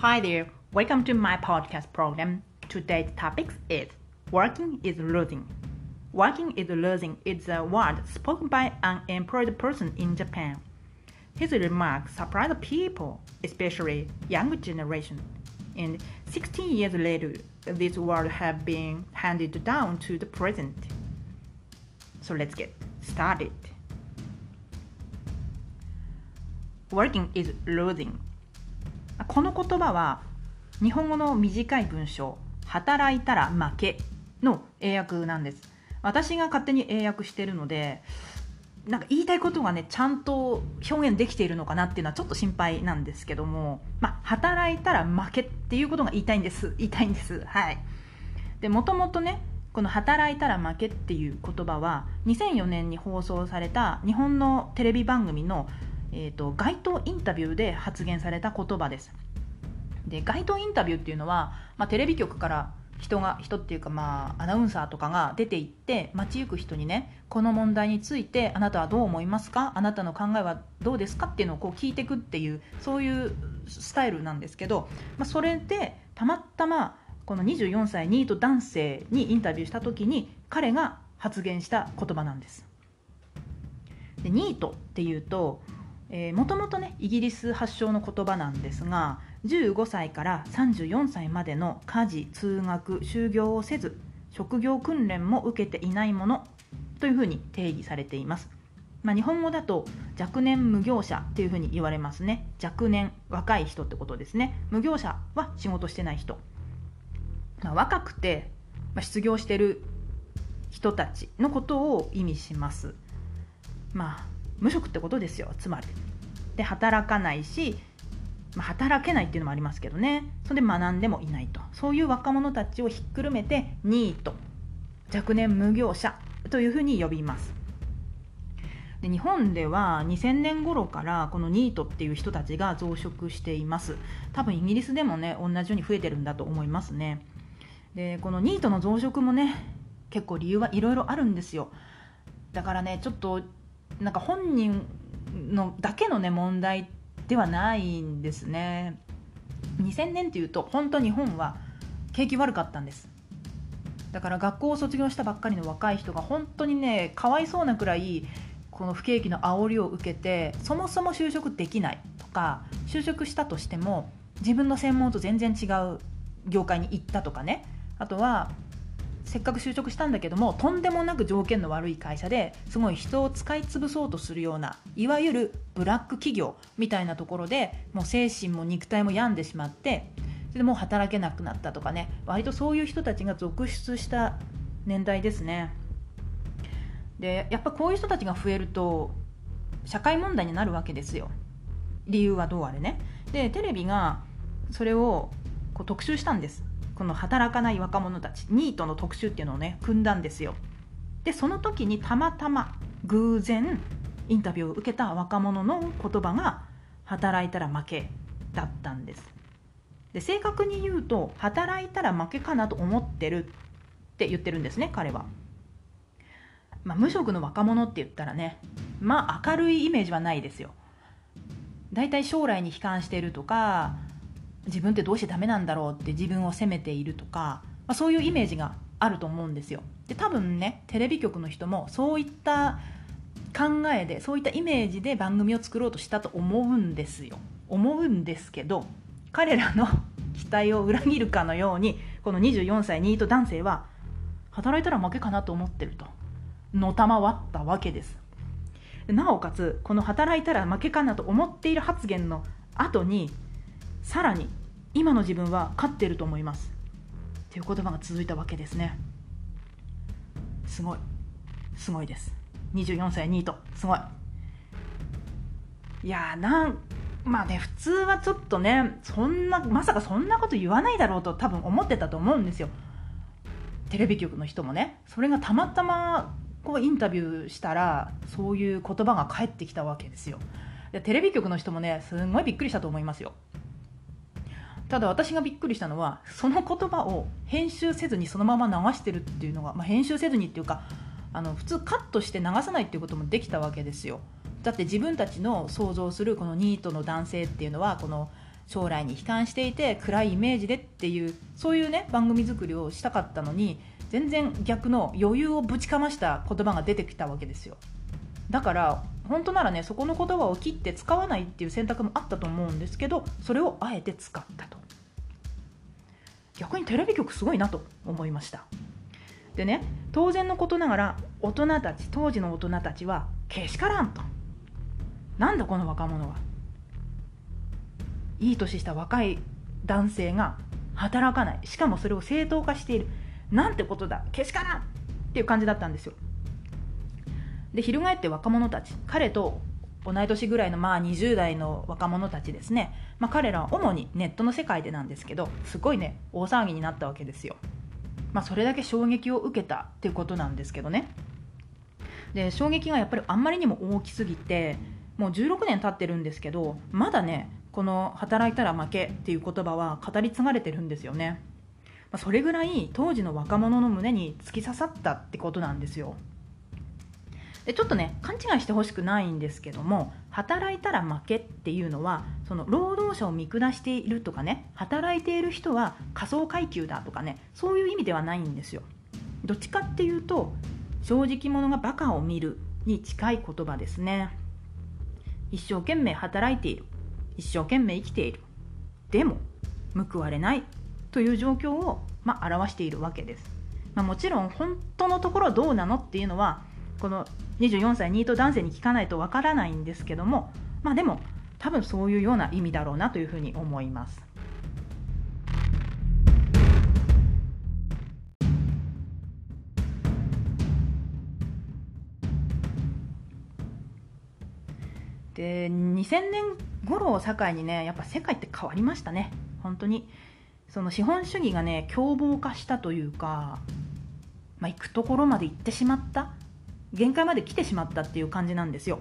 Hi there, welcome to my podcast program. Today's topic is Working is losing. Working is losing is a word spoken by an employed person in Japan. His remarks surprised people, especially younger generation. And 16 years later, this word have been handed down to the present. So let's get started. Working is losing. この言葉は日本語の短い文章「働いたら負け」の英訳なんです。私が勝手に英訳してるのでなんか言いたいことがねちゃんと表現できているのかなっていうのはちょっと心配なんですけどもまあ働いたら負けっていうことが言いたいんです。言いたいんです。はい。でもともとねこの「働いたら負け」っていう言葉は2004年に放送された日本のテレビ番組のえーと、街頭インタビューで発言された言葉です。で街頭インタビューっていうのは、まあ、テレビ局から人が人っていうかまあアナウンサーとかが出て行って街行く人にねこの問題についてあなたはどう思いますか？あなたの考えはどうですか？っていうのをこう聞いていくっていうそういうスタイルなんですけど、まあ、それでたまたまこの24歳ニート男性にインタビューした時に彼が発言した言葉なんです。でニートっていうともともとねイギリス発祥の言葉なんですが15歳から34歳までの家事通学就業をせず職業訓練も受けていないものというふうに定義されています、まあ、日本語だと若年無業者っていうふうに言われますね。若年若い人ってことですね。無業者は仕事してない人、まあ、若くて、ま、失業してる人たちのことを意味します。まあ無職ってことですよつまり。で働かないし、まあ、働けないっていうのもありますけどね。それで学んでもいないと。そういう若者たちをひっくるめてニート若年無業者というふうに呼びます。で日本では2000年頃からこのニートっていう人たちが増殖しています。多分イギリスでもね同じように増えてるんだと思いますね。でこのニートの増殖もね結構理由はいろいろあるんですよ。だからねちょっとなんか本人のだけのね問題ではないんですね。2000年っていうと本当日本は景気悪かったんです。だから学校を卒業したばっかりの若い人が本当にねかわいそうなくらいこの不景気の煽りを受けてそもそも就職できないとか就職したとしても自分の専門と全然違う業界に行ったとかね。あとはせっかく就職したんだけどもとんでもなく条件の悪い会社ですごい人を使い潰そうとするようないわゆるブラック企業みたいなところでもう精神も肉体も病んでしまってそれでもう働けなくなったとかね割とそういう人たちが続出した年代ですね。でやっぱこういう人たちが増えると社会問題になるわけですよ。理由はどうあれね。でテレビがそれをこう特集したんです。この働かない若者たちニートの特集っていうのをね組んだんですよ。でその時にたまたま偶然インタビューを受けた若者の言葉が働いたら負けだったんです。で正確に言うと働いたら負けかなと思ってるって言ってるんですね彼は、まあ、無職の若者って言ったらねまあ明るいイメージはないですよ。だいたい将来に悲観してるとか自分ってどうしてダメなんだろうって自分を責めているとか、まあ、そういうイメージがあると思うんですよ。で多分ねテレビ局の人もそういった考えでそういったイメージで番組を作ろうとしたと思うんですよ。思うんですけど彼らの 期待を裏切るかのようにこの24歳ニート男性は働いたら負けかなと思ってると。のたまわったわけです。なおかつこの働いたら負けかなと思っている発言の後にさらに今の自分は勝ってると思います。っていう言葉が続いたわけですね。すごい。すごいです。24歳ニート。すごい。いやーなんまあね普通はちょっとねそんなまさかそんなこと言わないだろうと多分思ってたと思うんですよ。テレビ局の人もね。それがたまたまこうインタビューしたらそういう言葉が返ってきたわけですよ。でテレビ局の人もねすんごいびっくりしたと思いますよ。ただ私がびっくりしたのはその言葉を編集せずにそのまま流してるっていうのが、まあ、編集せずにっていうかあの普通カットして流さないっていうこともできたわけですよ。だって自分たちの想像するこのニートの男性っていうのはこの将来に悲観していて暗いイメージでっていうそういうね番組作りをしたかったのに全然逆の余裕をぶちかました言葉が出てきたわけですよ。だから本当ならねそこの言葉を切って使わないっていう選択もあったと思うんですけどそれをあえて使ったと。逆にテレビ局すごいなと思いました。でね当然のことながら大人たち当時の大人たちはけしからんと。なんだこの若者は。いい年した若い男性が働かない。しかもそれを正当化している。なんてことだ。けしからんっていう感じだったんですよ。で翻って若者たち彼と同い年ぐらいのまあ20代の若者たちですね、まあ、彼らは主にネットの世界でなんですけどすごいね大騒ぎになったわけですよ、まあ、それだけ衝撃を受けたっていうことなんですけどね。で衝撃がやっぱりあんまりにも大きすぎてもう16年経ってるんですけどまだねこの「働いたら負け」っていう言葉は語り継がれてるんですよね、まあ、それぐらい当時の若者の胸に突き刺さったってことなんですよ。でちょっとね勘違いしてほしくないんですけども働いたら負けっていうのはその労働者を見下しているとかね働いている人は仮想階級だとかねそういう意味ではないんですよ。どっちかっていうと正直者がバカを見るに近い言葉ですね。一生懸命働いている。一生懸命生きている。でも報われない。という状況を、まあ、表しているわけです、まあ、もちろん本当のところどうなのっていうのはこの24歳ニート男性に聞かないとわからないんですけどもまあでも多分そういうような意味だろうなというふうに思います。で2000年頃を境にねやっぱ世界って変わりましたね。本当に。その資本主義がね凶暴化したというか、まあ、行くところまで行ってしまった。限界まで来てしまったっていう感じなんですよ。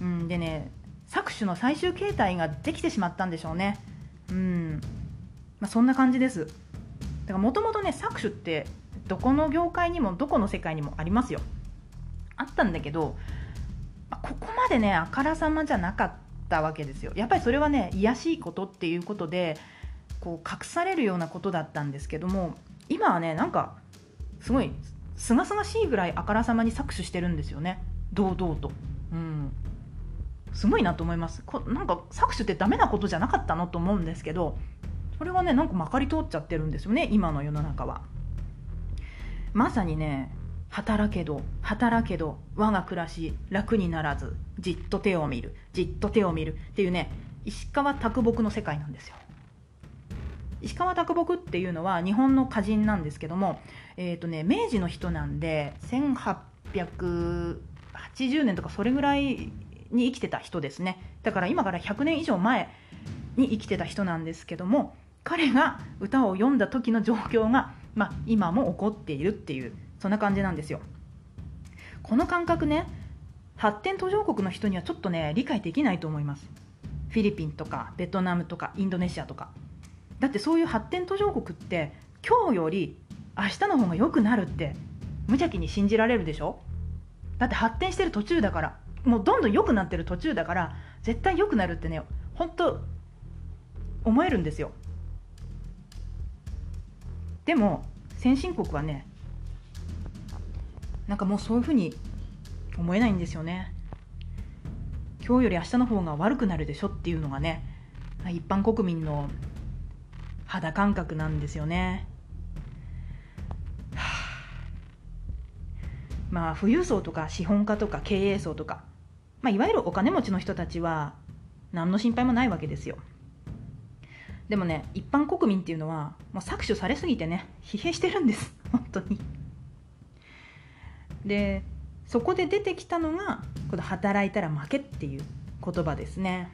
うん、でね搾取の最終形態ができてしまったんでしょうね。うんまあ、そんな感じです。だからもともとね搾取ってどこの業界にもどこの世界にもありますよ。あったんだけど、まあ、ここまでねあからさまじゃなかったわけですよ。やっぱりそれはね卑しいことっていうことでこう隠されるようなことだったんですけども今はねなんかすごいすがすがしいぐらいあからさまに搾取してるんですよね。堂々と。うん。すごいなと思います。こなんか搾取ってダメなことじゃなかったのと思うんですけどそれはねなんかまかり通っちゃってるんですよね今の世の中は。まさにね働けど働けど我が暮らし楽にならずじっと手を見るじっと手を見るっていうね石川啄木の世界なんですよ。石川啄木っていうのは日本の歌人なんですけども、えーとね、明治の人なんで1880年とかそれぐらいに生きてた人ですね。だから今から100年以上前に生きてた人なんですけども彼が歌を読んだ時の状況が、まあ、今も起こっているっていうそんな感じなんですよ。この感覚ね発展途上国の人にはちょっとね理解できないと思います。フィリピンとかベトナムとかインドネシアとか。だってそういう発展途上国って今日より明日の方が良くなるって無邪気に信じられるでしょ？だって発展してる途中だから。もうどんどん良くなってる途中だから絶対良くなるってね本当思えるんですよ。でも先進国はねなんかもうそういうふうに思えないんですよね。今日より明日の方が悪くなるでしょっていうのがね一般国民の肌感覚なんですよね。まあ富裕層とか資本家とか経営層とか、まあ、いわゆるお金持ちの人たちは何の心配もないわけですよ。でもね一般国民っていうのはもう搾取されすぎてね疲弊してるんです 本当に。でそこで出てきたのがこの働いたら負けっていう言葉ですね。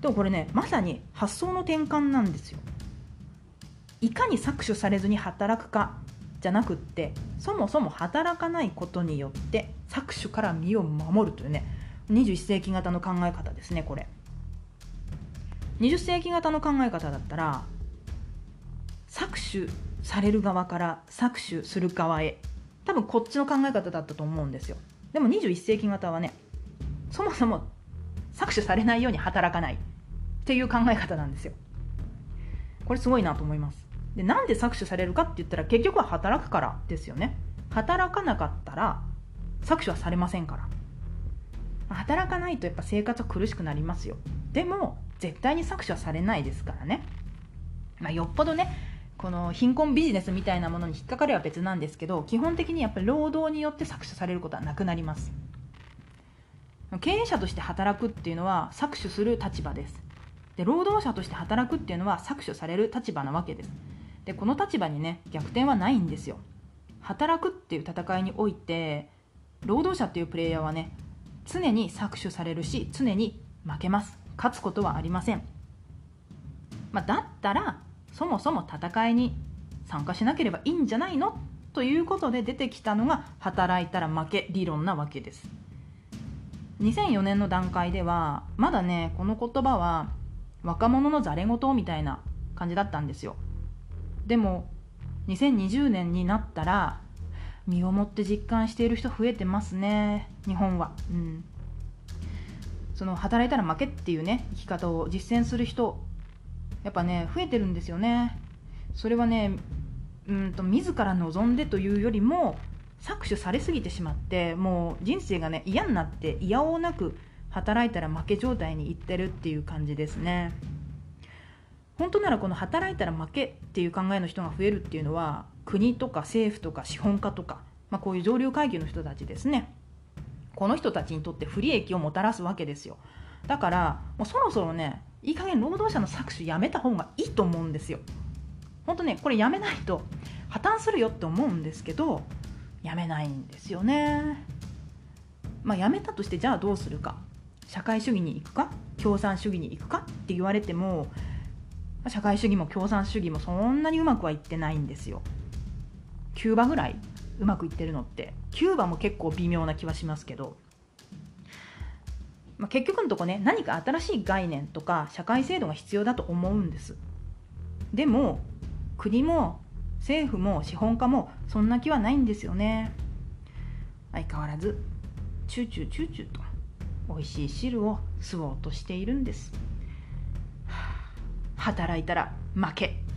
でもこれねまさに発想の転換なんですよ。いかに搾取されずに働くかじゃなくってそもそも働かないことによって搾取から身を守るというね。21世紀型の考え方ですねこれ。20世紀型の考え方だったら搾取される側から搾取する側へ。多分こっちの考え方だったと思うんですよ。でも21世紀型はねそもそも搾取されないように働かないっていう考え方なんですよ。これすごいなと思います。でなんで搾取されるかって言ったら結局は働くからですよね。働かなかったら搾取はされませんから。働かないとやっぱ生活は苦しくなりますよ。でも絶対に搾取はされないですからね、まあ、よっぽどねこの貧困ビジネスみたいなものに引っかかれば別なんですけど基本的にやっぱり労働によって搾取されることはなくなります。経営者として働くっていうのは搾取する立場です。で労働者として働くっていうのは搾取される立場なわけです。でこの立場にね逆転はないんですよ。働くっていう戦いにおいて労働者っていうプレイヤーはね常に搾取されるし常に負けます。勝つことはありません、まあ、だったらそもそも戦いに参加しなければいいんじゃないの？ということで出てきたのが働いたら負け理論なわけです。2004年の段階ではまだねこの言葉は若者のざれ言みたいな感じだったんですよ。でも2020年になったら身をもって実感している人増えてますね日本は。うん。その働いたら負けっていうね生き方を実践する人やっぱね増えてるんですよね。それはねうんと自ら望んでというよりも搾取されすぎてしまってもう人生がね嫌になって嫌おうなく働いたら負け状態にいってるっていう感じですね。本当ならこの働いたら負けっていう考えの人が増えるっていうのは国とか政府とか資本家とか、まあ、こういう上流階級の人たちですね。この人たちにとって不利益をもたらすわけですよ。だからもうそろそろねいい加減労働者の搾取やめた方がいいと思うんですよ。本当ねこれやめないと破綻するよって思うんですけどやめないんですよね。まあやめたとしてじゃあどうするか。社会主義に行くか。共産主義に行くかって言われても社会主義も共産主義もそんなにうまくはいってないんですよ。キューバぐらいうまくいってるのって。キューバも結構微妙な気はしますけど、まあ、結局のとこね何か新しい概念とか社会制度が必要だと思うんです。でも国も政府も資本家もそんな気はないんですよね。相変わらずチューチューチューチューと美味しい汁を吸おうとしているんです。働いたら負け。